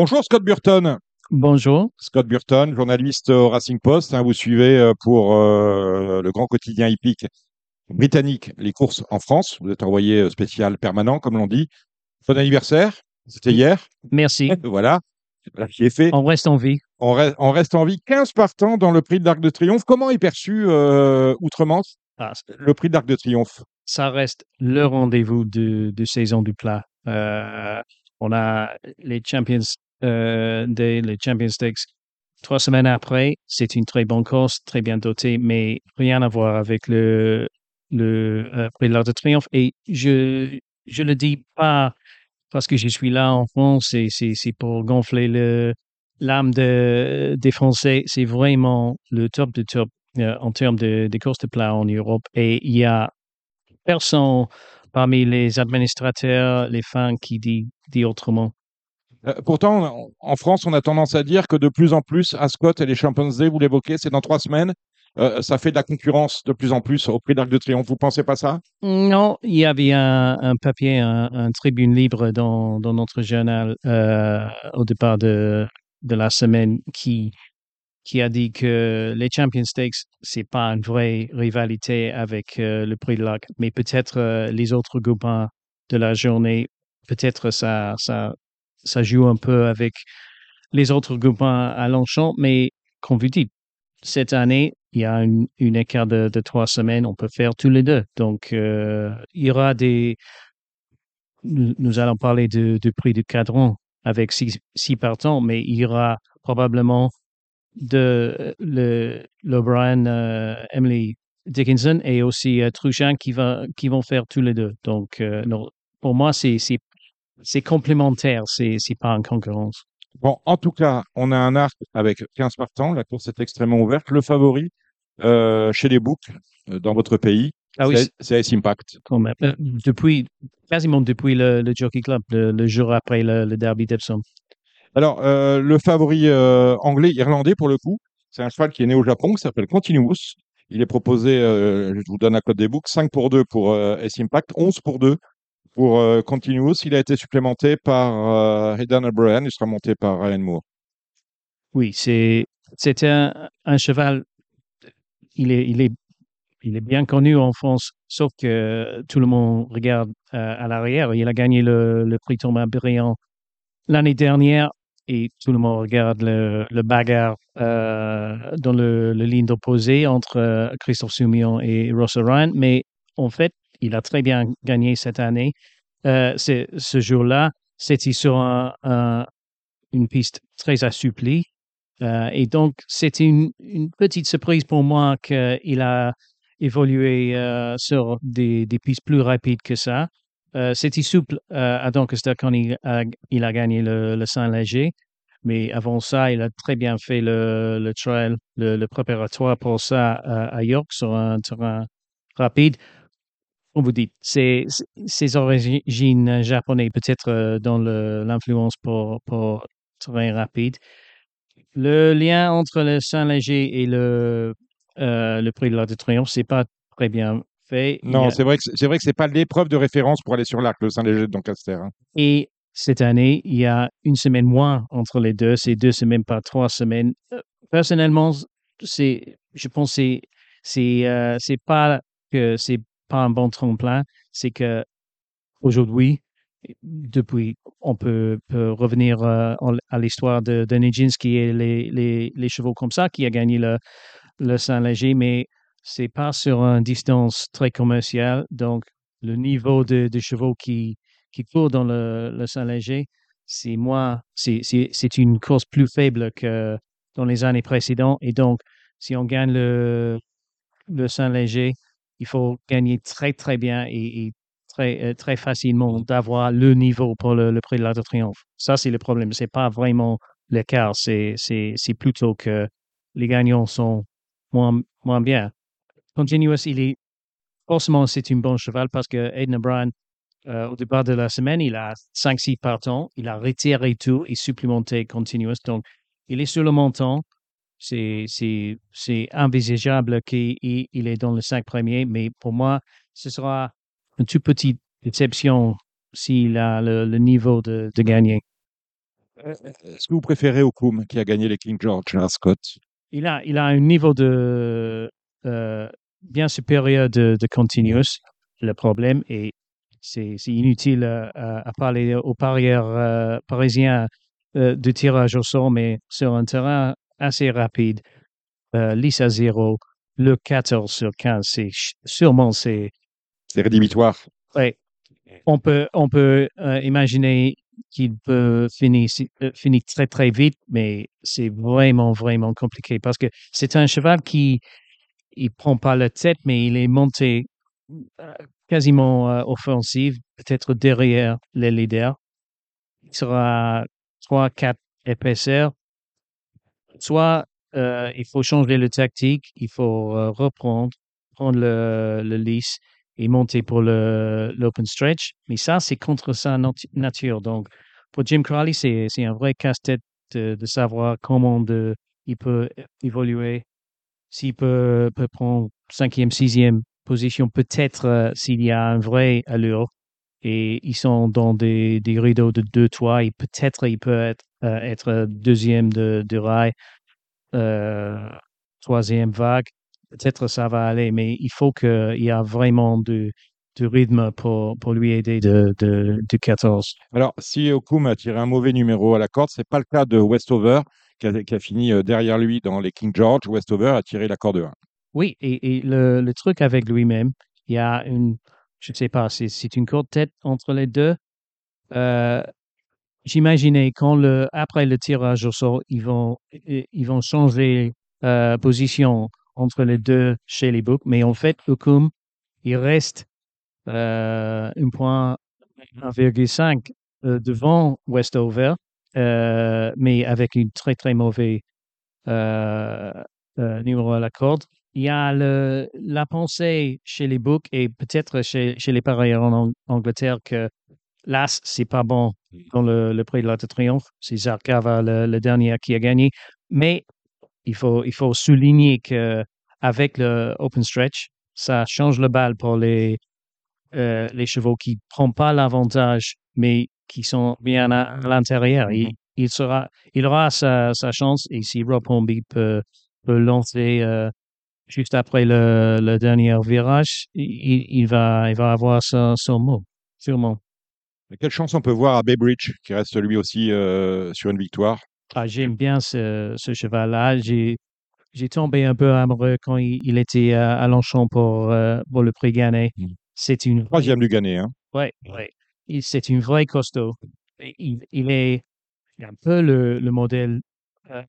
Bonjour Scott Burton. Bonjour. Scott Burton, journaliste au Racing Post. Hein, vous suivez euh, pour euh, le grand quotidien hippique britannique les courses en France. Vous êtes envoyé euh, spécial permanent, comme l'on dit. Bon anniversaire. C'était hier. Merci. voilà. Voilà qui est fait. On reste en vie. On, re- on reste en vie. 15 partants dans le prix de l'Arc de Triomphe. Comment est perçu euh, outre-Manche Ah, le prix de l'Arc de Triomphe? Ça reste le rendez-vous de, de saison du plat. Euh, on a les Champions euh, Day, les Champions Stakes. Trois semaines après, c'est une très bonne course, très bien dotée, mais rien à voir avec le, le euh, prix de l'Arc de Triomphe. Et je je le dis pas parce que je suis là en France, c'est c'est pour gonfler le l'âme de, des Français. C'est vraiment le top de top euh, en termes de, des courses de plat en Europe. Et il y a personne parmi les administrateurs, les fans qui dit, dit autrement. Euh, Pourtant, en- France, on a tendance à dire que de plus en plus, Ascot et les Champions vous l'évoquez, c'est dans trois semaines. Euh, ça fait de la concurrence de plus en plus au prix d'Arc de Triomphe. Vous pensez pas ça? Non, il y avait un, un papier, un, un tribune libre dans, dans notre journal euh, au départ de, de la semaine qui, qui a dit que les Champions Stakes, c'est pas une vraie rivalité avec le prix de l'Arc, mais peut-être les autres groupes de la journée, peut-être ça, ça, ça joue un peu avec les autres groupes à Longchamp, mais comme vous dites, cette année, il y a une, écart de, trois semaines, on peut faire tous les deux. Donc, euh, il y aura des. Nous, allons parler du prix du cadran avec six, partants, mais il y aura probablement de le l'O'Brien, euh, Emily Dickinson et aussi euh, qui va qui vont faire tous les deux. Donc, euh, non, pour moi, c'est c'est complémentaire, c'est pas en concurrence. Bon, en tout cas, on a un arc avec 15 partants. La course est extrêmement ouverte. Le favori euh, chez les boucles euh, dans votre pays, Ah oui, c'est- Ace Impact. Euh, depuis quasiment depuis le, le Jockey Club, le, le jour après le, le Derby d'Epsom. Alors, euh, le favori euh, anglais, irlandais pour le coup, c'est un cheval qui est né au Japon, qui s'appelle Continuous. Il est proposé, je vous donne la cote des books, 5 pour 2 pour Ace Impact, 11 pour 2 pour euh, Continuous. Il a été supplémenté par euh, Aidan O'Brien, il sera monté par Ryan Moore. Oui, c'est c'est un, cheval. Il est il est il est bien connu en France, sauf que tout le monde regarde euh, à l'arrière. Il a gagné le, prix Thomas Brillant l'année dernière et tout le monde regarde le, le bagarre dans le, le ligne opposée entre euh, Christophe Soumillon et Ross Ryan. Mais en fait, il a très bien gagné cette année. Euh, ce jour-là, c'était sur un- un- une piste très assouplie. Euh, et donc, c'était une, petite surprise pour moi qu'il a évolué euh, sur des, pistes plus rapides que ça. Euh, c'était souple à Doncaster quand il a, a gagné le, Saint-Léger. Mais avant ça, il a très bien fait le, trail, le, préparatoire pour ça à York sur un terrain rapide. On vous dit, c'est c'est- ses origines japonaises, peut-être euh, dans l'influence pour, pour terrain rapide. Le lien entre le Saint-Léger et le, euh, le prix de l'Arc de Triomphe, c'est pas très bien fait. Non, a- c'est vrai que c'est vrai que c'est pas l'épreuve de référence pour aller sur l'arc, le Saint-Léger de Doncaster. hein. Et cette année, il y a une semaine moins entre les deux. C'est deux semaines par trois semaines. Euh, Personnellement, c'est, je pense, c'est, euh, c'est pas que c'est pas un bon tremplin. C'est que aujourd'hui, depuis, on peut, revenir euh, à l'histoire de, de Nijinsky et les, les, chevaux comme ça qui a gagné le, le Saint-Léger, mais c'est pas sur une distance très commerciale. Donc, le niveau de, de chevaux qui, qui courent dans le, Saint-Léger, c'est moins, c'est une course plus faible que dans les années précédentes. Et donc, si on gagne le, le Saint-Léger, il faut gagner très, très bien et, très, euh, très facilement d'avoir le niveau pour le, prix de l'Arc de Triomphe. Ça, c'est le problème. C'est pas vraiment l'écart. C'est, c'est, c'est plutôt que les gagnants sont moins, moins bien. Continuous, il est, forcément, c'est un bon cheval parce que Aiden O'Brien, euh, au départ de la semaine, il a 5-6 partants. Il a retiré tout et supplémenté Continuous. Donc, il est sur le montant. C'est, c'est, c'est envisageable qu'il il est dans le 5 premier, mais pour moi, ce sera une toute petite déception s'il a le, le niveau de, de gagner. Est-ce que vous préférez Okum, qui a gagné les King George, à Scott? Il a, il a un niveau de euh, bien supérieur de, de continuous. Le problème est, c'est c'est inutile euh, à, à parler aux parieurs euh, parisiens euh, de tirage au sort, mais sur un terrain assez rapide, euh, lisse à zéro, le 14 sur 15, c'est sûrement c'est C'est rédhibitoire. Ouais. On peut, on peut euh, imaginer qu'il peut finir, euh, finir très très vite, mais c'est vraiment vraiment compliqué parce que c'est un cheval qui il prend pas la tête, mais il est monté quasiment offensive, peut-être derrière les leaders. Il sera 3-4 épaisseurs. Soit euh, il faut changer le tactique, il faut euh, reprendre, prendre le, le et monter pour l'open stretch. Mais ça, c'est contre sa nat- nature. Donc, pour Jim Crowley, c'est un vrai casse-tête de, savoir comment il peut évoluer, s'il peut, peut prendre cinquième, sixième position, peut-être euh, s'il y a un vrai allure et ils sont dans des, des rideaux de deux toits et peut-être il peut être, euh, être deuxième de, de rail, euh, troisième vague. Peut-être ça va aller, mais il faut qu'il y ait vraiment du, du rythme pour, pour lui aider de, de, de 14. Alors, si Okum a tiré un mauvais numéro à la corde, c'est pas le cas de Westover, qui a, qui a fini euh, derrière lui dans les King George. Westover a tiré la corde 1. Oui, et, et le, le truc avec lui-même, il y a une, je ne sais pas, c'est une courte tête entre les deux. Euh, J'imaginais quand le, tirage au sort, ils vont, changer euh, position entre les deux chez les books, mais en fait, Okum, il reste euh, un point 1,5 euh, devant Westover, mais avec une très très mauvais euh, numéro à la corde. Il y a le, la pensée chez les books et peut-être chez, chez les parieurs en Ang- Angleterre que l'As, c'est pas bon dans le, le prix de l'Arc de Triomphe. C'est Zarkava le, le dernier qui a gagné. Mais il faut, il faut souligner que avec le open stretch, ça change le bal pour les, euh, les chevaux qui ne prennent pas l'avantage, mais qui sont bien à, à l'intérieur. Il, il, sera, il aura sa, sa chance et si Rob Hornby peut, peut lancer euh, juste après le, le dernier virage, il, il, va, il va avoir son, son mot, sûrement. Mais Quelle chance on peut voir à Baybridge, qui reste lui aussi euh, sur une victoire Ah, J'aime bien ce, ce cheval-là. J'ai j'ai tombé un peu amoureux quand il, il était à, à Longchamp pour, euh, pour le prix Gannet. Mm. C'est une Troisième du gagné. Hein. Ouais. Il- C'est une vraie costaud. Il, il est un peu le, le modèle euh,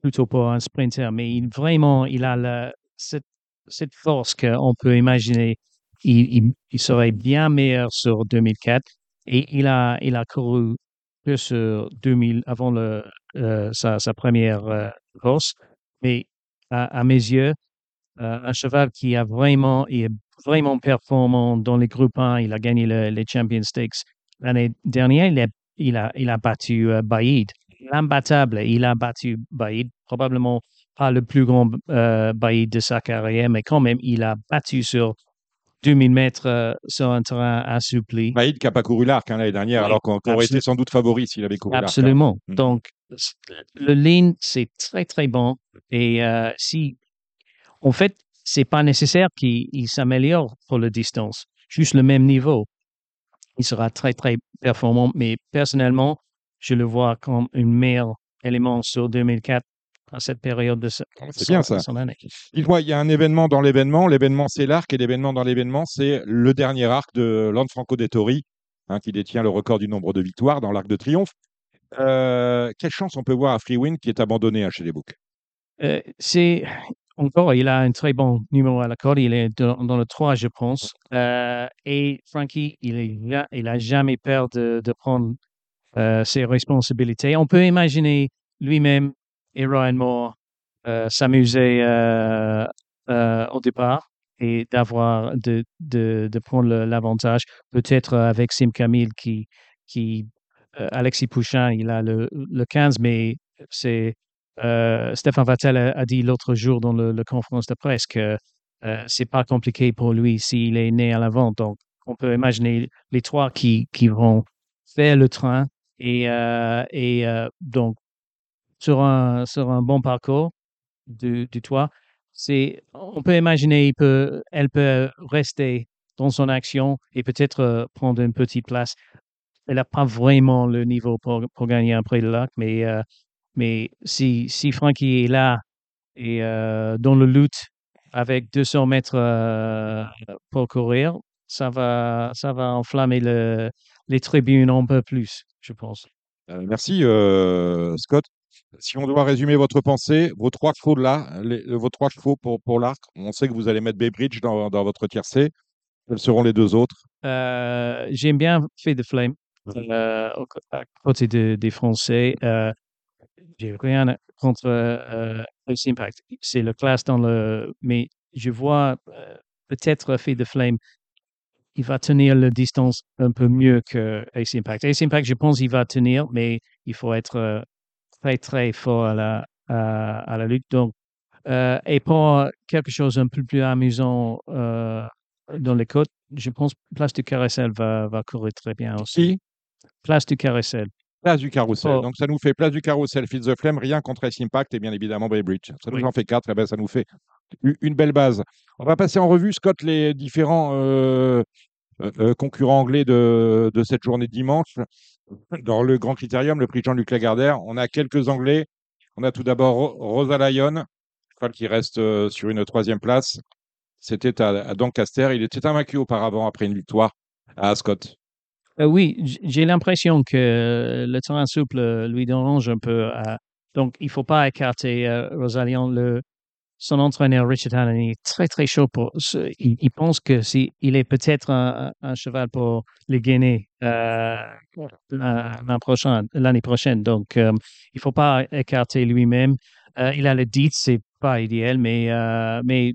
plutôt pour un sprinter, mais il, vraiment, il a la- cette, cette force qu'on peut imaginer. Il, serait bien meilleur sur 2004 et il a, il a couru que sur 2000 avant euh, sa, première euh, course. Mais à, mes yeux, euh, un cheval qui a vraiment, est vraiment performant dans les groupes 1. Il a gagné le- les Champion Stakes l'année dernière. Il a, il a, battu Baïd, l'imbattable. Il a battu Baïd, probablement pas le plus grand euh, Baïd de sa carrière, mais quand même, il a battu sur 2000 mètres euh, sur un terrain assoupli. Maïd qui n'a pas couru l'arc hein, l'année dernière, Oui, alors qu'on aurait été sans doute favori s'il avait couru l'arc. hein. Absolument. Mm. Donc, le lean, c'est très, très bon. Et euh, si, en fait, c'est pas nécessaire qu'il il s'améliore pour la distance. Juste le même niveau. Il sera très, très performant. Mais personnellement, je le vois comme un meilleur élément sur 2004 à cette période de sa- C'est son- bien ça. son année. Dites-moi, il y a un événement dans l'événement. L'événement, c'est l'arc, et l'événement dans l'événement, c'est le dernier arc de Lanfranco Dettori, hein, qui détient le record du nombre de victoires dans l'arc de triomphe. Euh, quelle chance on peut voir à Freewind qui est abandonné hein, chez les books Euh, c'est encore, il a un très bon numéro à la corde. Il est dans, dans le 3, je pense. Euh, et Frankie, il ja- il a jamais peur de, de prendre euh, ses responsabilités. On peut imaginer lui-même et Ryan Moore euh, s'amuser euh, au départ et d'avoir de, de, prendre l'avantage. Peut-être avec Sim Camille qui qui Alexis Pouchin, il a le, le 15, mais c'est Stéphane Vattel a, dit l'autre jour dans le, le conférence de presse que c'est pas compliqué pour lui s'il est né à l'avant. Donc, on peut imaginer les trois qui, qui vont faire le train Et, euh, euh, donc, sur un, sur un bon parcours du, du toit, c'est, on peut imaginer, il peut, elle peut rester dans son action et peut-être euh, prendre une petite place. Elle n'a pas vraiment le niveau pour, pour gagner un prix de lac, mais, mais si, si Frankie est là et dans le loot avec 200 mètres pour courir, ça va, ça va enflammer le, les tribunes un peu plus, je pense. Euh, merci, euh, Scott. Si on doit résumer votre pensée, vos trois chevaux de là, les- vos trois chevaux pour, pour l'arc, on sait que vous allez mettre Baybridge dans, dans votre tiercé. Quels seront les deux autres? Euh, j'aime bien Fait de Flame à côté de- des Français. J'ai rien contre Ice Impact. C'est le classe dans le. Mais je vois peut-être Fait de Flame. Il va tenir la distance un peu mieux que Ace Impact. Ace Impact, je pense qu'il va tenir, mais il faut être euh, très, très fort à la, à, à la lutte. Donc, euh, et pour quelque chose un peu plus amusant euh, dans les côtes, je pense Place du Carrousel va, va courir très bien aussi. Si, Place du Carrousel. place du carrousel. Oh. Donc ça nous fait place du carrousel, Fields of Flame, rien contre Ice Impact et bien évidemment Baybridge. Ça nous Oui. en fait quatre, et ben ça nous fait une belle base. On va passer en revue, Scott, les différents euh, euh, euh, concurrents anglais de, cette journée dimanche. Dans le Grand Critérium, le prix Jean-Luc Lagardère, on a quelques Anglais. On a tout d'abord Ro- Rosa Lyon, qui reste euh, sur une troisième place. C'était à, Doncaster. Il était invaincu auparavant après une victoire à Ascot. Oui, j'ai l'impression que le terrain souple lui dérange un peu. donc, il faut pas écarter euh, Rosalion. Le, son entraîneur Richard Allen est très très chaud pour. il, pense que si il est peut-être un, cheval pour les gainer euh, l'année prochaine. Donc, euh, il faut pas écarter lui-même. Euh, il a le dit, c'est pas idéal, mais euh, mais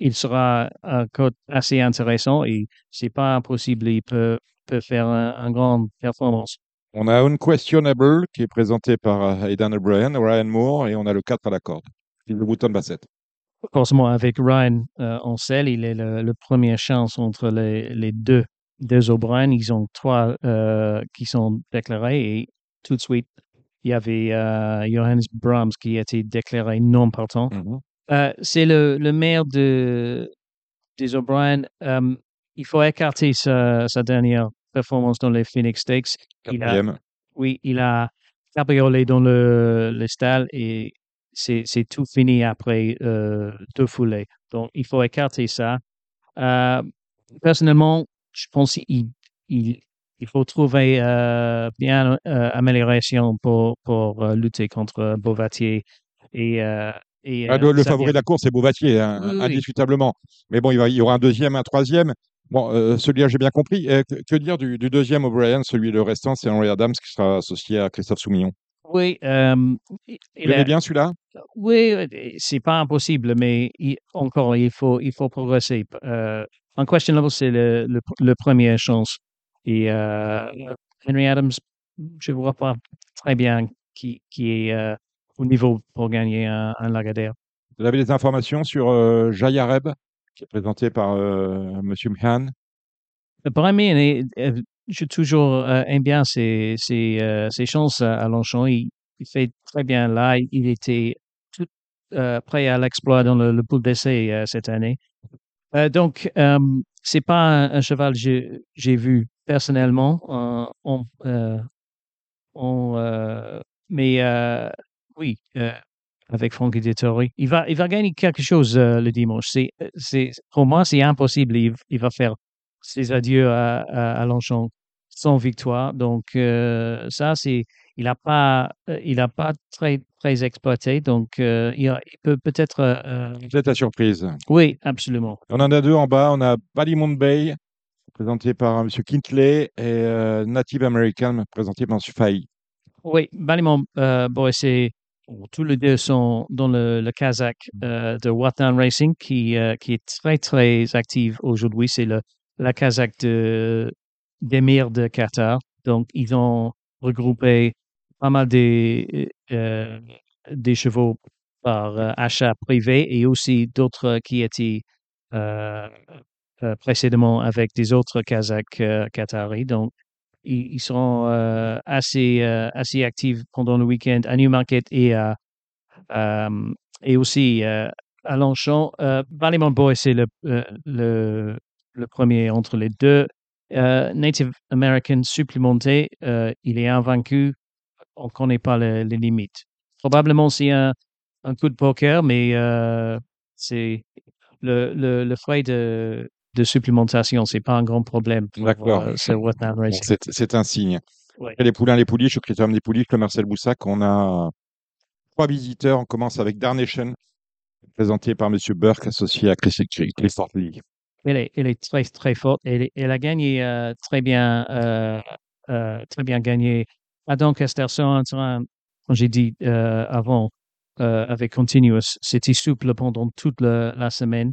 il sera un code assez intéressant et c'est pas impossible. Il peut peut faire un, un grande performance. On a Unquestionable qui est présenté par Aidan O'Brien, Ryan Moore et on a le 4 à la corde. Bouton Bassett. Forcément, avec Ryan euh, en selle, il est le, le première chance entre les, les deux, deux O'Brien. Ils ont trois euh, qui sont déclarés et tout de suite, il y avait euh, Johannes Brahms qui a été déclaré non partant. Mhm. Euh, c'est le, le maire de, des O'Brien. Il faut écarter sa, sa dernière performance dans les Phoenix Stakes. Il a, oui, il a cabriolé dans le, le stade et c'est tout fini après euh, deux foulées. Donc, il faut écarter ça. Euh, personnellement, je pense qu'il il, il faut trouver euh, bien euh, amélioration pour, pour lutter contre Beauvatier et, et Ah, le favori de la course, c'est Beauvatier, hein, Oui, indiscutablement. Mais bon, il, va, il y aura un deuxième, un troisième. Bon, celui-là, j'ai bien compris. Que, que dire du, du deuxième O'Brien Celui le restant, c'est Henry Adams qui sera associé à Christophe Soumillon. Oui, euh, il- bien celui-là? Oui, euh, c'est pas impossible, mais il- encore, il faut, il faut progresser. Euh, Unquestionable, c'est le, le, le premier chance. Et euh, Henry Adams, je vois pas très bien qui, qui est euh, au niveau pour gagner un, un Lagardère. Vous avez des informations sur euh, Jayareb, qui est présenté par euh, Monsieur Mhan Le premier, euh, je toujours euh, aime bien ses, ses, euh, chances à, à Longchamp. Il, fait très bien là. Il, était tout euh, prêt à l'exploit dans le, le pool d'essai euh, cette année. Euh, donc, euh, c'est pas un, cheval que j'ai- j'ai vu personnellement. euh, on, euh, on, euh, mais euh, oui, euh, avec Frankie Dettori, il va, il va gagner quelque chose euh, le dimanche. C'est, c'est, pour moi, c'est impossible. Il, il va faire ses adieux à, à, à Longchamp sans victoire. Donc, euh, ça, c'est, il n'a pas, euh, il a pas très, très exploité. Donc, euh, il, a- il peut peut-être, euh, C'est ta surprise. oui, absolument. On en a deux en bas. On a Ballymount Bay, présenté par M. Kintley, et Native American, présenté par M. Fahy. Oui, Ballymun, euh, bon, c'est tous les deux sont dans le, le Kazakh de Watan Racing qui, qui est très, très active aujourd'hui. C'est le, la Kazakh de, d'émir de Qatar. Donc, ils ont regroupé pas mal des, euh, des chevaux par euh, achat privé et aussi d'autres qui étaient euh, euh, précédemment avec des autres Kazakhs euh, qataris. Donc, ils, ils euh, assez, euh, assez actifs pendant le week-end à Newmarket et, euh, et aussi euh, à Longchamp. Euh, Ballymun Boy, c'est euh, le, le premier entre les deux. Euh, Native American supplémenté, euh, il est invaincu. On ne connaît pas les, les limites. Probablement, c'est un, un coup de poker, mais euh, c'est le, le, le frais de, de supplémentation, c'est pas un grand problème D'accord. ce c'est un signe. Ouais. Les poulains, les pouliches, au critérium des pouliches, le Marcel Boussac, on a trois visiteurs. On commence avec Darnation, présenté par M. Burke, associé à Chris Lee. Elle est, très très forte. Elle, elle a gagné euh, très bien, euh, euh, très bien gagné. Adam terrain, comme j'ai dit euh, avant, euh, avec Continuous, c'était souple pendant toute la semaine.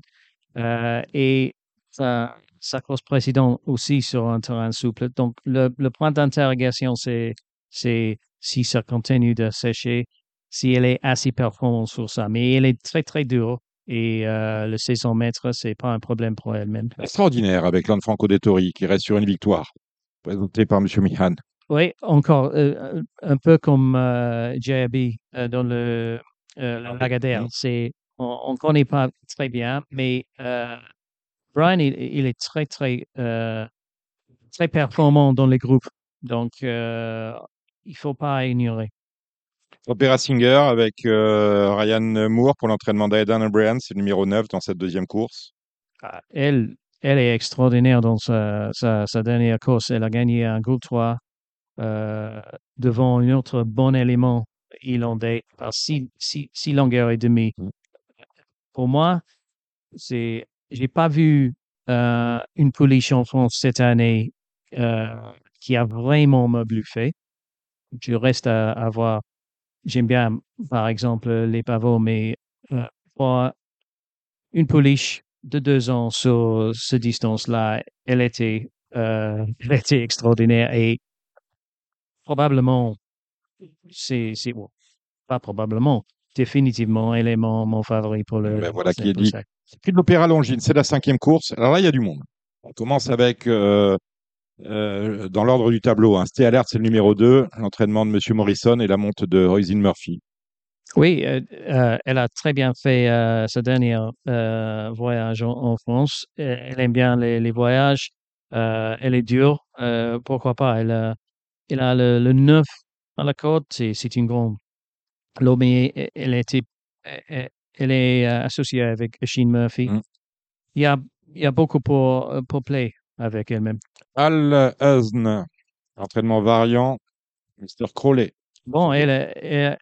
Euh, et sa, sa course précédente aussi sur un terrain souple. Donc, le, point d'interrogation, c'est si ça continue de sécher, si elle est assez performante sur ça. Mais elle est très, très dure. Et euh, le 600 mètres, c'est pas un problème pour elle-même. Extraordinaire avec Lanfranco Dettori, qui reste sur une victoire, présenté par M. Mihan. Oui, encore euh, un peu comme euh, JAB euh, dans le euh, la Lagardère. Mhm. C'est on ne connaît pas très bien, mais euh, Brian il, il est très très euh, très performant dans les groupes, donc euh, il faut pas ignorer. Opera Singer avec euh, Ryan Moore pour l'entraînement d'Aidan O'Brien, c'est le numéro 9 dans cette deuxième course. Ah, Elle elle est extraordinaire dans sa, sa, sa dernière course. Elle a gagné un groupe 3 euh, devant un autre bon élément irlandais par six, six, six longueurs et demie. Mhm. Pour moi, c'est j'ai pas vu euh, une pouliche en France cette année qui a vraiment me bluffé. Je reste à, à voir. J'aime bien, par exemple, les pavots, mais euh, pour une pouliche de deux ans sur cette distance-là, elle était, euh, elle était extraordinaire et probablement, c'est, c'est bon, pas probablement, définitivement, elle est mon, mon favori pour le. Ben voilà qui est dit. Puis de l'Opéra Longines, c'est la cinquième course. Alors là, il y a du monde. On commence avec, euh, euh, dans l'ordre du tableau, hein, Stay Alert, c'est le numéro 2, l'entraînement de M. Morrison et la monte de Roisin Murphy. Oui, euh, euh, elle a très bien fait euh, dernier euh, voyage en, en France. Elle aime bien les, les voyages. Elle est dure. Pourquoi pas? Elle a, elle a le, le 9 à la côte. C'est, une grande. Mais elle- elle, était, elle, elle est associée avec Sheen Murphy. Mm. Il y a, il y a beaucoup pour, pour play avec elle-même. Al Huzn, entraînement variant, Mr. Crowley. Bon, elle, est-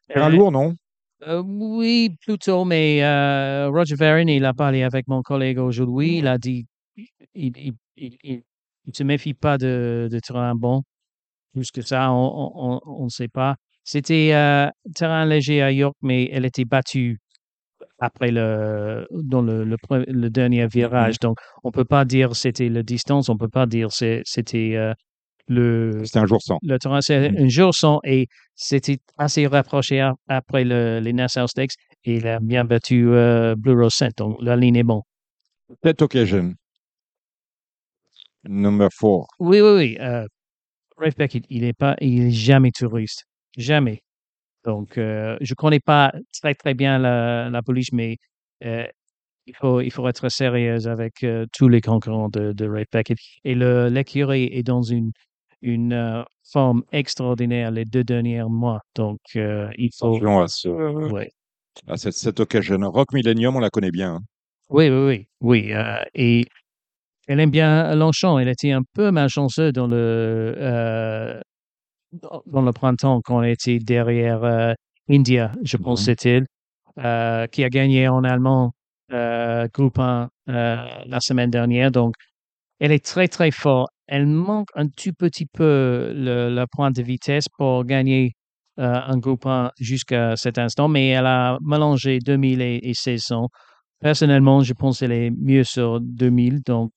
elle, un elle- lourd, non? Euh, oui, plutôt, mais euh, Roger Varon, il a parlé avec mon collègue aujourd'hui. Il a dit il, il, il se méfie pas de, de terrain bon. Plus que ça, on ne sait pas. C'était euh, terrain léger à York, mais elle était battue après le dans le, le, dernier virage. Donc, on peut pas dire c'était la distance, on peut pas dire c'était euh, le C'était un jour sans. le terrain, c'est Mhm. un jour sans et c'était assez rapproché après le, les Nassau Stakes et il a bien battu euh, Blue Rose Scent. Donc la ligne est bon. That occasion. Number 4. Oui, oui, oui. Euh, Rafe Beckett, il est pas, il est jamais touriste. Jamais. Donc, euh, je connais pas très, très bien la, la police, mais euh, il faut, il faut être sérieux avec euh, tous les concurrents de, de Rafe Beckett. Et l'écurie est dans une, une euh, forme extraordinaire les deux derniers mois. Donc, il faut. À, ce, Ouais. à cette, cette occasion. Rock Millennium, on la connaît bien. hein. Oui, oui, oui, oui. et elle aime bien Longchamp. Elle était un peu malchanceuse dans le dans le printemps quand elle était derrière euh, India, je pense Mhm. c'est elle, euh, qui a gagné en allemand euh, groupe 1 euh, la semaine dernière. Donc, elle est très, très forte. Elle manque un tout petit peu le, le point de vitesse pour gagner un groupe 1 jusqu'à cet instant, mais elle a mélangé 2000 et, et 1600. Personnellement, je pense qu'elle est mieux sur 2000. Donc,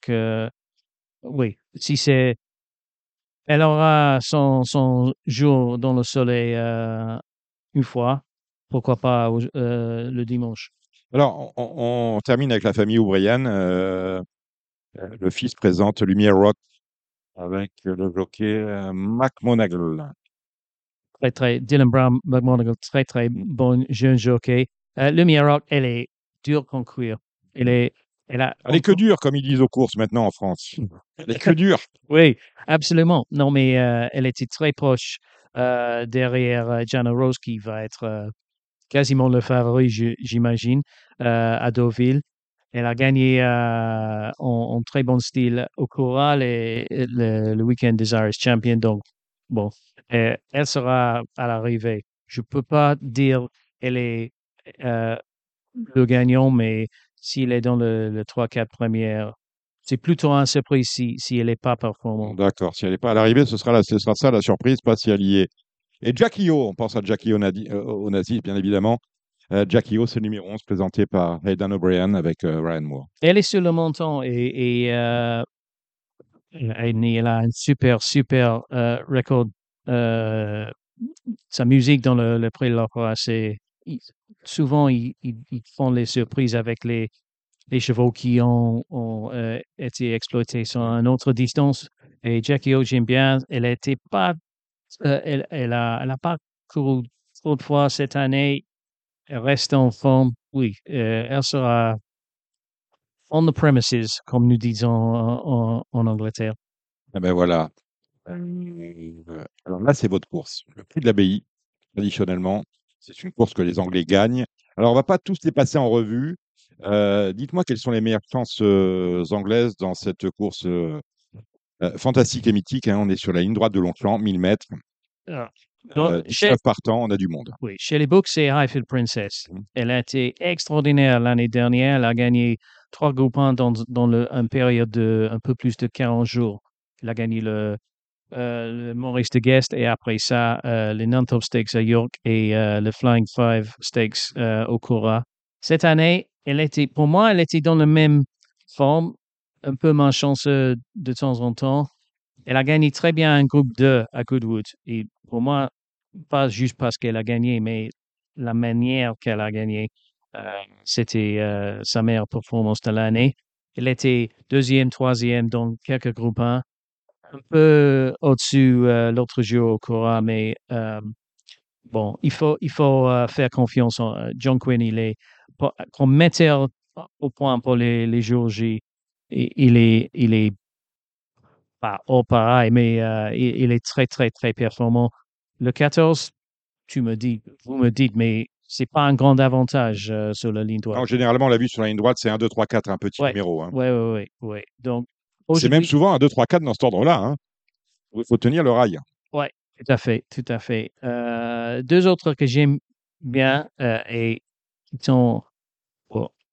oui, si c'est. Elle aura son, son jour dans le soleil euh, une fois, pourquoi pas euh, le dimanche. Alors, on, termine avec la famille O'Brien. Euh, le fils présente Lumière Rock avec le jockey euh, McMonagle. Très, très, Dylan Brown, McMonagle, très, très bon jeune jockey. Lumière Rock, elle est dure qu'en cuir. Elle est, elle a. Elle est que dure, comme ils disent aux courses maintenant en France. Elle est que dure. Oui, absolument. Non, mais euh, elle était très proche euh, derrière euh, Jana Rose, qui va être euh, quasiment le favori, j'imagine, à Deauville. Elle a gagné en, en très bon style au et et le, le week-end des Irish Champions. Donc, bon, elle sera à l'arrivée. Je peux pas dire elle est le gagnant, mais s'il est dans le, le 3-4 premières, c'est plutôt un surprise si, si elle n'est pas performante. D'accord. Si elle n'est pas à l'arrivée, ce sera, la- ce sera ça la surprise, pas si elle y est. Et Jackie O, on pense à Jackie Onadi- euh, Onassis, bien évidemment. Euh, Jackie O, c'est le numéro 11, présenté par Aidan O'Brien avec euh, Ryan Moore. Elle est sur le montant et, et euh, elle, a un super, super euh, record. sa musique dans le, le prix de l'opéra, c'est souvent ils, font les surprises avec les, chevaux qui ont, euh, été exploités sur une autre distance. Et Jackie O, j'aime bien. Elle n'était pas, euh, couru trop de fois cette année. Elle reste en forme. Oui, euh, elle sera on the premises, comme nous disons en, Angleterre. Eh ben voilà. Euh, alors là, c'est votre course. Le prix de l'abbaye, traditionnellement, c'est une course que les Anglais gagnent. Alors, on va pas tous les passer en revue. Euh, dites-moi quelles sont les meilleures chances euh, anglaises dans cette course euh, fantastique et mythique. hein. On est sur la ligne droite de Longchamp, 1000 mètres. Ah. Donc, Euh, chez, 19 partants, on a du monde. oui, chez les books, c'est Highfield Princess. Mhm. Elle a été extraordinaire l'année dernière. Elle a gagné trois groupes 1 dans, dans le, une période de un peu plus de 40 jours. Elle a gagné le, euh, Maurice de Guest et après ça, euh, les Non-Top Stakes à York et euh, le Flying Five Stakes au Cora. Cette année, pour moi, elle était dans la même forme, un peu malchanceuse de temps en temps. Elle a gagné très bien un groupe 2 à Goodwood. Et pour moi, pas juste parce qu'elle a gagné, mais la manière qu'elle a gagné, c'était sa meilleure performance de l'année. Elle était deuxième, troisième dans quelques groupes 1, un peu au-dessus euh, l'autre jour au Cora, mais euh, bon, il faut, il faut euh, faire confiance en John Quinn. Il est comme metteur au point pour les, les jours J. Il est, il est pas au pareil, mais il, il est très, très, très performant. Le 14, tu me dis, vous me dites, mais c'est pas un grand avantage sur la ligne droite. Non, généralement, on l'a vu sur la ligne droite, c'est 1, 2, 3, 4, un petit Ouais. numéro. oui, oui, oui. Donc, C'est même souvent un 2, 3, 4 dans cet ordre-là. hein. Il faut tenir le rail. Tout à fait, tout à fait. Euh, deux autres que j'aime bien euh, et qui sont.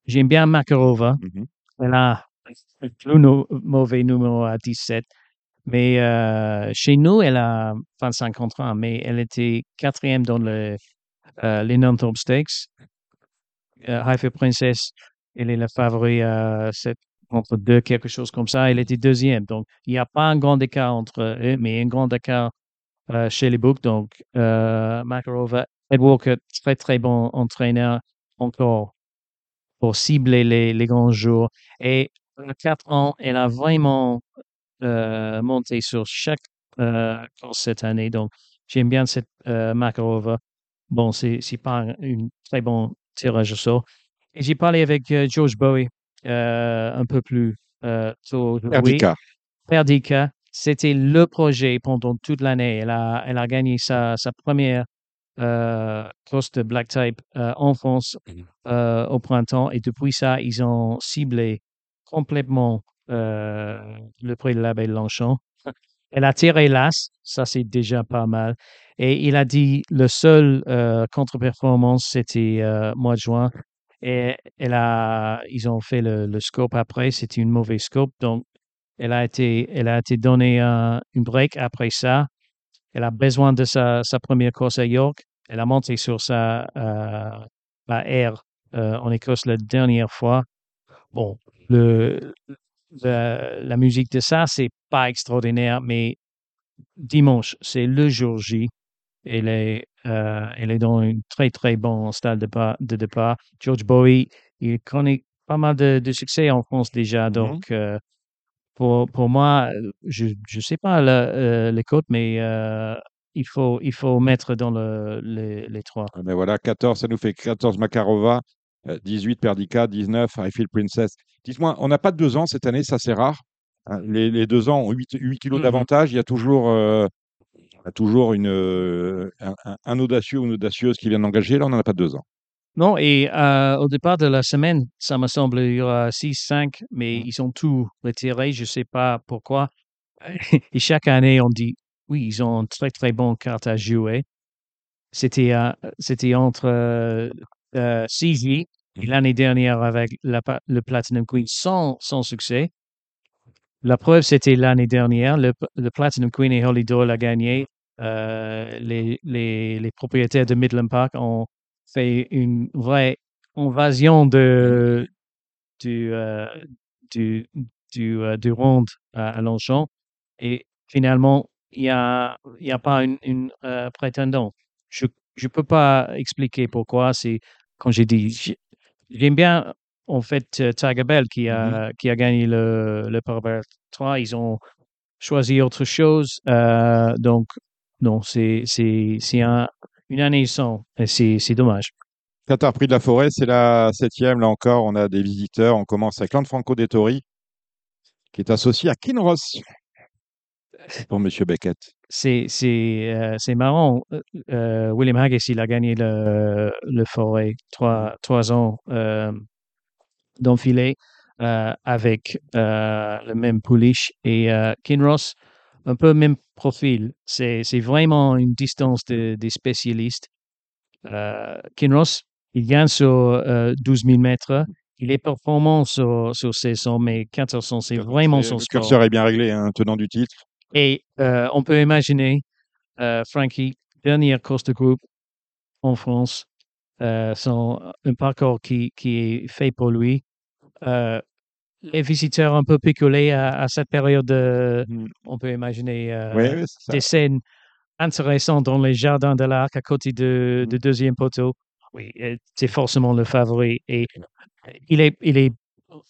j'aime bien Makarova. Mhm. Elle a le no- mauvais numéro à 17. Mais euh, chez nous, elle a 25 contrats, mais elle était quatrième dans le, euh, les non-top stakes. Euh, Haifa Princess, elle est la favori à 7 contre 2, quelque chose comme ça. Elle était deuxième. Donc, il n'y a pas un grand écart entre eux, mais un grand écart euh, chez les books. Donc, euh, Makarova, Ed Walker, très, très bon entraîneur encore pour cibler les, les grands jours. Et à 4 ans, elle a vraiment euh, monté sur chaque euh, course cette année. Donc, j'aime bien cette euh, Makarova. Bon, c'est pas un très bon tirage au sort. Et j'ai parlé avec euh, George Bowie euh, un peu plus euh, tôt. Perdica. Perdica, c'était le projet pendant toute l'année. Elle a, elle a gagné sa, sa première euh, course de Black Type euh, en France euh, au printemps. Et depuis ça, ils ont ciblé complètement euh, le prix de l'abbé de Longchamp. Elle a tiré l'as, ça c'est déjà pas mal. Et il a dit le seul euh, contre-performance, c'était euh, mois de juin. Et elle a, ils ont fait le, scope après, c'était une mauvaise scope. Donc, elle a été, elle a été donnée un, une break après ça. Elle a besoin de sa, sa première course à York. Elle a monté sur sa euh, R euh, en Écosse la dernière fois. Bon, le, la musique de ça, c'est pas extraordinaire, mais dimanche, c'est le jour J. Elle est, euh, elle est dans un très, très bon stade de, départ- de départ. George Bowie, il connaît pas mal de, de succès en France déjà, Mhm. donc euh, pour, pour moi, euh, je ne sais pas le- les cotes, mais il, faut, il faut mettre dans le, les, les trois. Ah ben voilà, 14, ça nous fait 14 Makarova, euh, 18 Perdika, 19 I Feel Princess. Dites-moi, on n'a pas de deux ans cette année, ça c'est rare. Hein, Les, les deux ans ont 8, 8 kilos Mhm. d'avantage. Il y a toujours, euh, y a toujours une, euh, un, audacieux ou une audacieuse qui vient d'engager. Là, on n'en a pas de deux ans. Non, et euh, au départ de la semaine, ça me semble, il y aura 6, 5, mais Mhm. ils ont tout retiré, je ne sais pas pourquoi. Et chaque année, on dit, oui, ils ont une très, très bonne carte à jouer. C'était euh, c'était entre euh, CJ et Mhm. l'année dernière avec la le Platinum Queen sans, sans succès. La preuve, c'était l'année dernière. Le, Platinum Queen et Holly Doyle a gagné. Euh, les, propriétaires de Midland Park ont fait une vraie invasion de, du, euh, du, du, euh, du ronde à, Longchamp. Et finalement, il n'y a, a pas une, euh, prétendant. Je ne peux pas expliquer pourquoi. C'est quand j'ai dit, j'ai- j'aime bien en fait euh, Tiger Bell qui a, qui a gagné le, le Powerball 3. Ils ont choisi autre chose. Euh, donc, non, c'est un, une année sans. Et c'est c'est dommage. Qatar Prix de la Forêt, c'est la septième. Là encore, on a des visiteurs. On commence avec Franco Dettori, qui est associé à Kinross pour Monsieur Beckett. C'est euh, marrant. Euh, William Haggis, il a gagné le, le Forêt trois, trois ans d'enfilé euh, avec euh, le même pouliche et euh, Kinross, un peu même profil. C'est c'est vraiment une distance de, des spécialistes. Kinross, il gagne sur euh, 12 000 mètres. Il est performant sur, sur 1600, mais 1400, c'est vraiment son Le sport. curseur est bien réglé, hein, tenant du titre. Et euh, on peut imaginer euh, Frankie, dernière course de groupe en France, euh, son, un parcours qui, qui est fait pour lui. Euh, les visiteurs un peu picolés à, à cette période, de- Mm. on peut imaginer euh, Oui, oui, des scènes intéressantes dans les jardins de l'Arc à côté de, Mm. de deuxième poteau. Oui, euh, c'est forcément le favori. Et il est, il est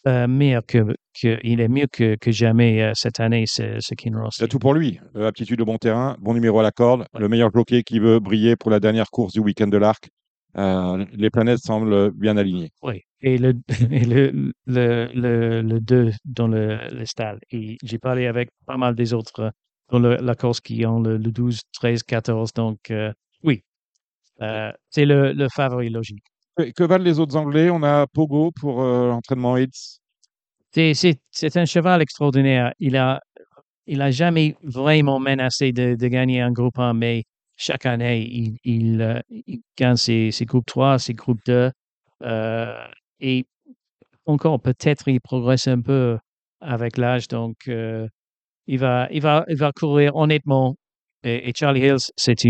euh, meilleur que, que, il est mieux que, que jamais euh, cette année, ce, ce Kinross. C'est tout pour lui. Euh, aptitude au bon terrain, bon numéro à la corde, le meilleur jockey qui veut briller pour la dernière course du week-end de l'Arc. Euh, les planètes semblent bien alignées. Oui, et le, et le, le, le, le 2 dans le, le stade. Et j'ai parlé avec pas mal des autres euh, dans le- la course qui ont le, le 12, 13, 14. Donc, euh, oui, euh, c'est le, le favori logique. Que, que valent les autres Anglais? On a Pogo pour l'entraînement Hits. C'est, c'est, c'est un cheval extraordinaire. Il a, il a jamais vraiment menacé de, de gagner un groupe 1, mais chaque année, il, gagne ses, groupes 3, ses groupes 2. euh, et encore, peut-être, il progresse un peu avec l'âge. Donc, euh, il, va, il, va, il va courir honnêtement. Et, Charlie Hills, c'est euh,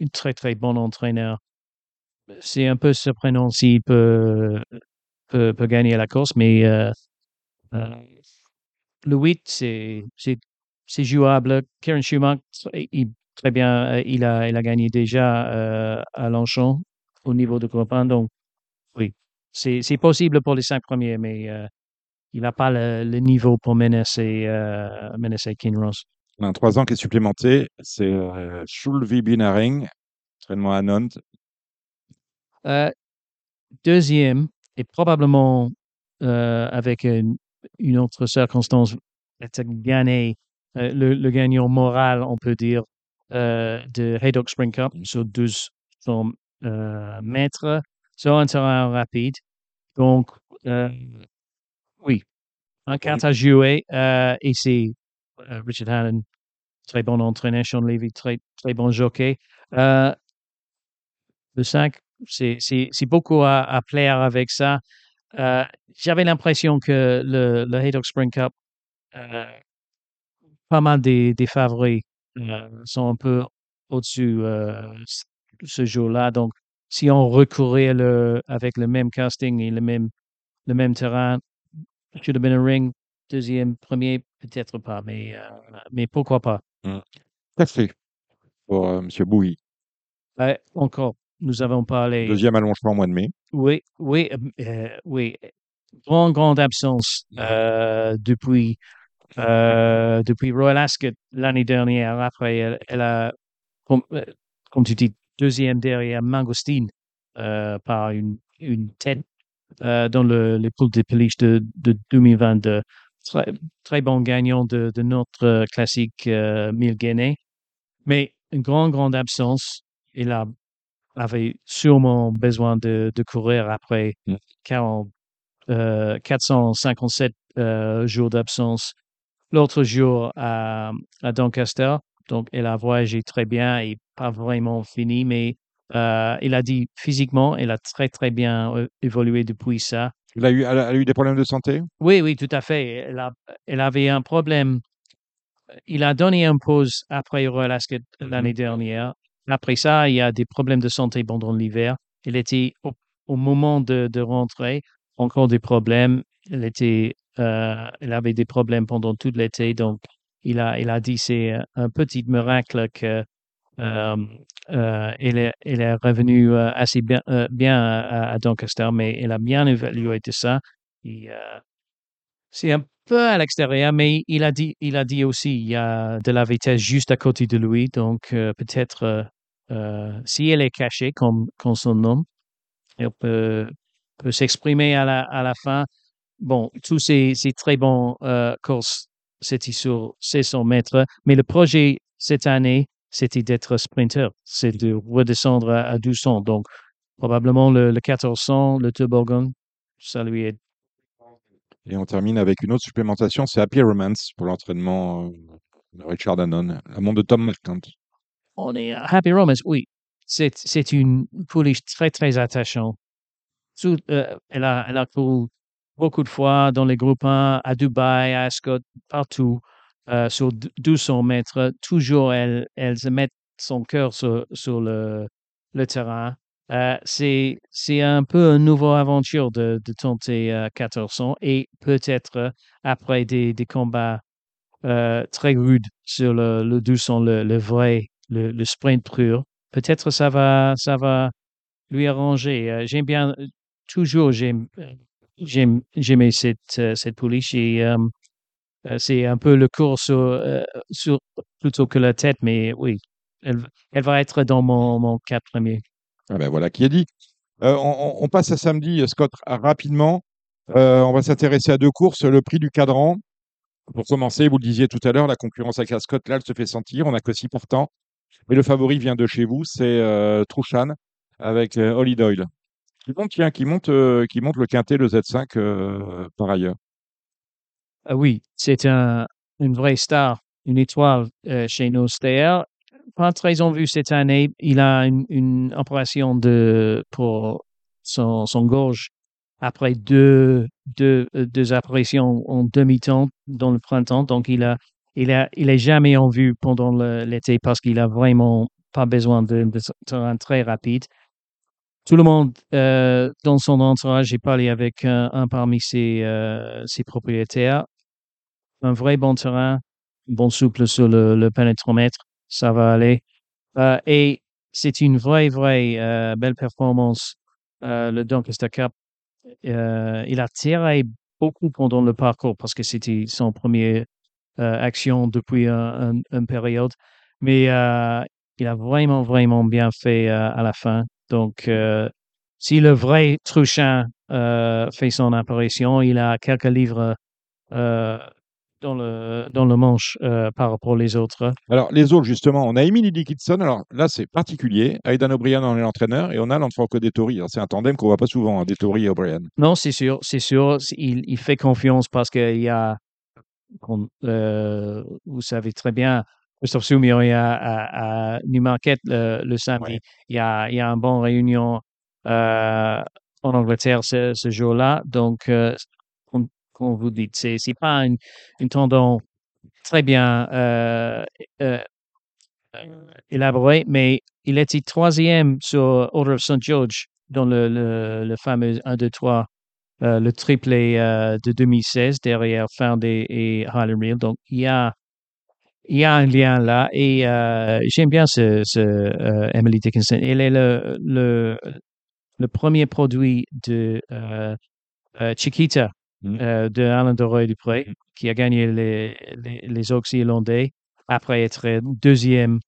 une très, très bon entraîneur. C'est un peu surprenant s'il peut, peut, peut gagner la course, mais euh, le 8, c'est, c'est, c'est jouable. Karen Schumacher, il, très bien, euh, il a, il a gagné déjà euh, à Longchamp au niveau de 1. Donc, oui, c'est, c'est possible pour les cinq premiers, mais euh, il n'a pas le, le niveau pour menacer, menacer Kinross. On a un 3 ans qui est supplémenté. C'est Schulvi Binaring, entraînement à Nantes. Euh, deuxième, et probablement euh, avec une, une autre circonstance, gagné euh, le, le gagnant moral, on peut dire, de Haydock Spring Cup sur 1200 euh, mètres sur un terrain rapide. Donc, euh, oui, un carte à jouer. euh, et c'est euh, Richard Hannon, très bon entraîneur, Sean Levy, très, très bon jockey. Euh, le 5, c'est beaucoup à, à plaire avec ça. Euh, J'avais l'impression que le, le Haydock Spring Cup, euh, pas mal des, des favoris euh, sont un peu au-dessus euh, ce jour-là. Donc, si on recourait le, avec le même casting et le même, le même terrain, should have been a ring, deuxième, premier, peut-être pas, mais, euh, mais pourquoi pas. Café pour euh, M. Bouilly. Ouais, encore, nous avons parlé. Deuxième allongement au mois de mai. Oui, oui, oui. grande, grande absence euh, depuis, euh, depuis Royal Ascot l'année dernière. Après, elle, elle a, comme, euh, comme tu dis, deuxième derrière Mangostine euh, par une, une tête euh, dans le, les poules de peluche de, de 2022. Très, très bon gagnant de, de notre classique euh, 1000 guinées. Mais une grande, grande absence. Il a, avait sûrement besoin de, de courir après Mm. 40, euh, 457 euh, jours d'absence. L'autre jour à, à Doncaster. Donc, elle a voyagé très bien et pas vraiment fini, mais euh, il a dit physiquement, elle a très, très bien euh, évolué depuis ça. Elle a eu, elle a- elle a eu des problèmes de santé? Oui, oui, tout à fait. Elle, a, elle avait un problème. Il a donné une pause après Ascot l'année dernière. Après ça, il y a des problèmes de santé pendant l'hiver. Elle était au, au moment de, de rentrer, encore des problèmes. Elle était, euh, elle avait des problèmes pendant tout l'été. Donc, il a, il a dit c'est un- petit miracle que euh, euh, est, est revenue euh, assez bien, bien à, Doncaster, mais elle a bien évalué de ça. C'est un peu à l'extérieur, mais il a dit, il a dit aussi, il y a de la vitesse juste à côté de lui, donc peut-être si elle est cachée comme, comme son nom, elle peut, peut s'exprimer à la, à la fin. Bon, tous ces, ces très bons euh, courses, c'était sur 600 mètres, mais le projet cette année, c'était d'être sprinter, c'est de redescendre à, à 1200. Donc, probablement le, le 1400, le toboggan, ça lui est Et on termine avec une autre supplémentation, c'est Happy Romance pour l'entraînement euh, de Richard Hannon, la montre de Tom Marquand. On est à Happy Romance, oui. C'est, c'est une pouliche très, très attachante. Tout, euh, elle, a, elle a couru beaucoup de fois dans les groupes 1, à Dubaï, à Ascot, partout, euh, sur d- 1200 mètres. Toujours, elle, elle se met son cœur sur, sur le, terrain. Euh, c'est, un peu une nouvelle aventure de, de tenter euh, 1400 et peut-être après des, des combats euh, très rude sur le, le 200, le, vrai, le, sprint pur. Peut-être ça va, ça va lui arranger. J'aime bien, toujours j'aime, j'aimais cette, euh, cette pouliche et euh, c'est un peu le cours sur, euh, sur, plutôt que la tête, mais oui, elle, elle va être dans mon, mon quatre premier. Ah ben voilà qui est dit. On, passe à samedi, Scott, ah, rapidement. On va s'intéresser à deux courses. Le prix du cadran. Pour commencer, vous le disiez tout à l'heure, la concurrence avec la Scott, là, elle se fait sentir. On n'a que six partants. Et le favori vient de chez vous, c'est euh, Trouchan avec Holly Doyle. Qui monte, tiens, qui monte, euh, qui monte le quintet, le Z5 euh, par ailleurs. Ah oui, c'est un, une vraie star, une étoile euh, chez nos stayers. Pas très en vue cette année. Il a une, une opération de, pour son, son gorge après deux, deux, deux apparitions en demi-temps dans le printemps. Donc, il a, il a, il est jamais en vue pendant l'été parce qu'il a vraiment pas besoin de, de terrain très rapide. Tout le monde euh, dans son entourage, j'ai parlé avec un, un parmi ses, euh, ses propriétaires un vrai bon terrain, bon souple sur le, pénétromètre, ça va aller. Euh, et c'est une vraie, vraie belle performance. Le Doncaster Cup, il a tiré beaucoup pendant le parcours parce que c'était son premier euh, action depuis un, un- une période. Mais il a vraiment, vraiment bien fait à la fin. Donc, euh, si le vrai Truchin euh, fait son apparition, il a quelques livres euh, dans le, dans le manche par rapport aux autres. Alors, les autres, justement, on a Emily Dickinson. Alors là, c'est particulier. Aidan O'Brien en est l'entraîneur et on a Lanfranco Dettori. C'est un tandem qu'on voit pas souvent, hein, Dettori et O'Brien. Non, c'est sûr, c'est sûr. Il, il fait confiance parce qu'il y a, vous savez très bien, Christophe Soumio est à, à, à Newmarket le, le samedi. Ouais. Il, y a, il y a une bonne réunion euh, en Angleterre ce, ce jour-là. Donc, euh, comme, comme vous dites, c'est c'est pas une, une tendance très bien euh, euh, euh, élaboré, mais il était troisième sur Order of St. George dans le, le, le fameux 1, 2, 3, euh, le triplé euh, de 2016 derrière Found et, et Highland Reel. Donc, il y a, il y a un lien là et euh, j'aime bien ce, ce euh, Emily Dickinson. Elle est le, le, le premier produit de, euh, Chiquita euh, de Alain Doré Dupré, Mhm. qui a gagné les, les, les Oaks irlandais après être deuxième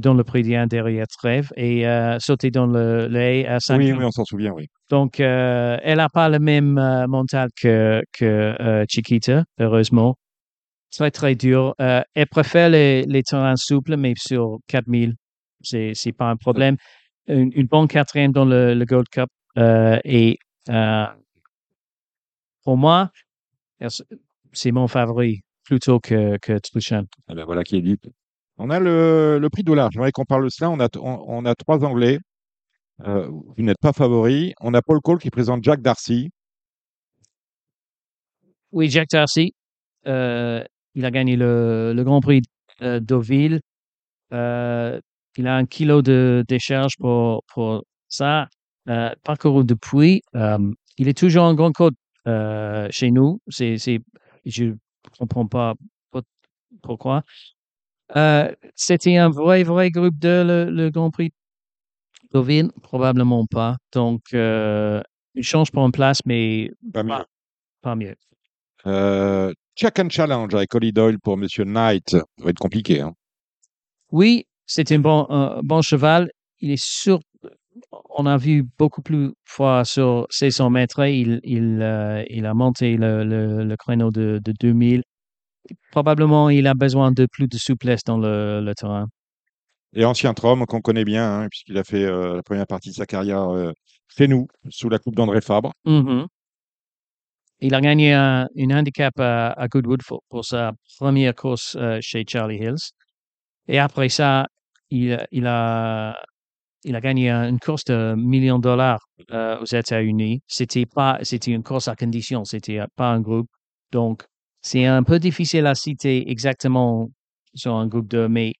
dans le prix d'Ian derrière Trèves et sauté dans le, le à 5 Oui, oui, on s'en souvient, oui. Donc, elle n'a pas le même mental que, que Chiquita, heureusement. Très, très dur. Euh, elle préfère les, les terrains souples, mais sur 4000, c'est c'est pas un problème. Une, une bonne quatrième dans le, le Gold Cup. euh, et euh, pour moi, c'est mon favori plutôt que, que Truchan. Eh ben, voilà qui est dit. On a le, le prix dollar. J'aimerais qu'on parle de cela. On a, on, on a trois Anglais. Vous n'êtes pas favori. On a Paul Cole qui présente Jack Darcy. Oui, Jack Darcy. euh, il a gagné le, le Grand Prix euh, Deauville. Euh, il a un kilo de décharge pour, pour ça. Euh, parcouru depuis. euh, il est toujours en Grande Côte chez nous. C'est, je ne comprends pas pourquoi. C'était un vrai, vrai groupe de le, le Grand Prix Deauville? Probablement pas. Donc, une chance pour une place, mais Pas mieux. Pas mieux. Check and challenge avec Holly Doyle pour Monsieur Knight. Ça va être compliqué. Hein. Oui, c'est un bon, cheval. Il est sûr. On a vu beaucoup plus fois sur 600 mètres. Il, il, euh, il a monté le, le, le créneau de, de 2000. Probablement, il a besoin de plus de souplesse dans le, le terrain. Et ancien Trom qu'on connaît bien, hein, puisqu'il a fait euh, la première partie de sa carrière euh, chez nous, sous la coupe d'André Fabre. Mhm. Il a gagné un, handicap à, Goodwood pour, sa première course euh, chez Charlie Hills. Et après ça, il, a, il a gagné un- une course de millions de dollars euh, aux États-Unis. C'était pas, c'était une course à condition, c'était pas un groupe. Donc, c'est un peu difficile à citer exactement sur un groupe de, mais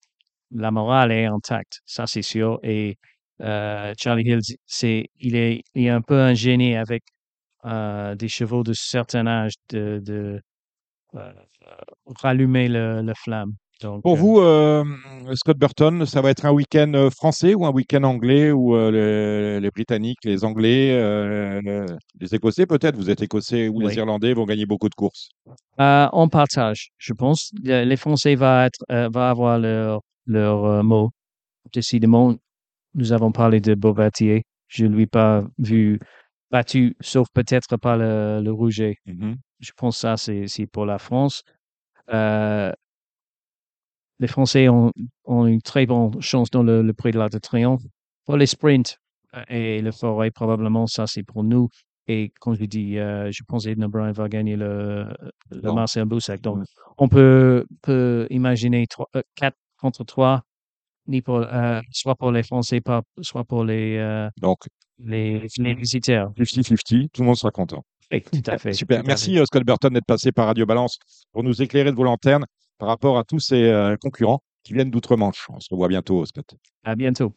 la morale est intacte, ça c'est sûr. Et euh, Charlie Hills, c'est, il est, il est un peu un génie avec euh, des chevaux de certain âge de, de euh, rallumer le, le flamme. Donc, Pour euh, vous, Scott Burton, ça va être un week-end français ou un week-end anglais où les, les Britanniques, les Anglais, le- les Écossais peut-être, vous êtes Écossais ou les. Irlandais vont gagner beaucoup de courses? On partage, je pense. Le- Les Français vont être, vont avoir leur, leur mot. Décidément, nous avons parlé de Beauvatier. Je ne lui ai pas vu battu, sauf peut-être par le, le Rouget. Mhm. Je pense que ça, c'est pour la France. Euh, les Français ont, ont une très bonne chance dans le, le prix de l'Arc de Triomphe. Pour les sprints euh, et le forêt, probablement, ça, c'est pour nous. Et comme je dis, euh, je pense qu'Edna Bryan va gagner le, le. Marcel Boussac. Donc, on peut, peut imaginer 4 contre 3, ni pour, euh, soit pour les Français, pas, soit pour les, euh, Donc, les, les visiteurs. 50-50, tout le monde sera content. Oui, tout à fait. Super. à. Merci Scott Burton d'être passé par Radio Balance pour nous éclairer de vos lanternes par rapport à tous ces euh, concurrents qui viennent d'outre-Manche. On se revoit bientôt, Scott. À bientôt.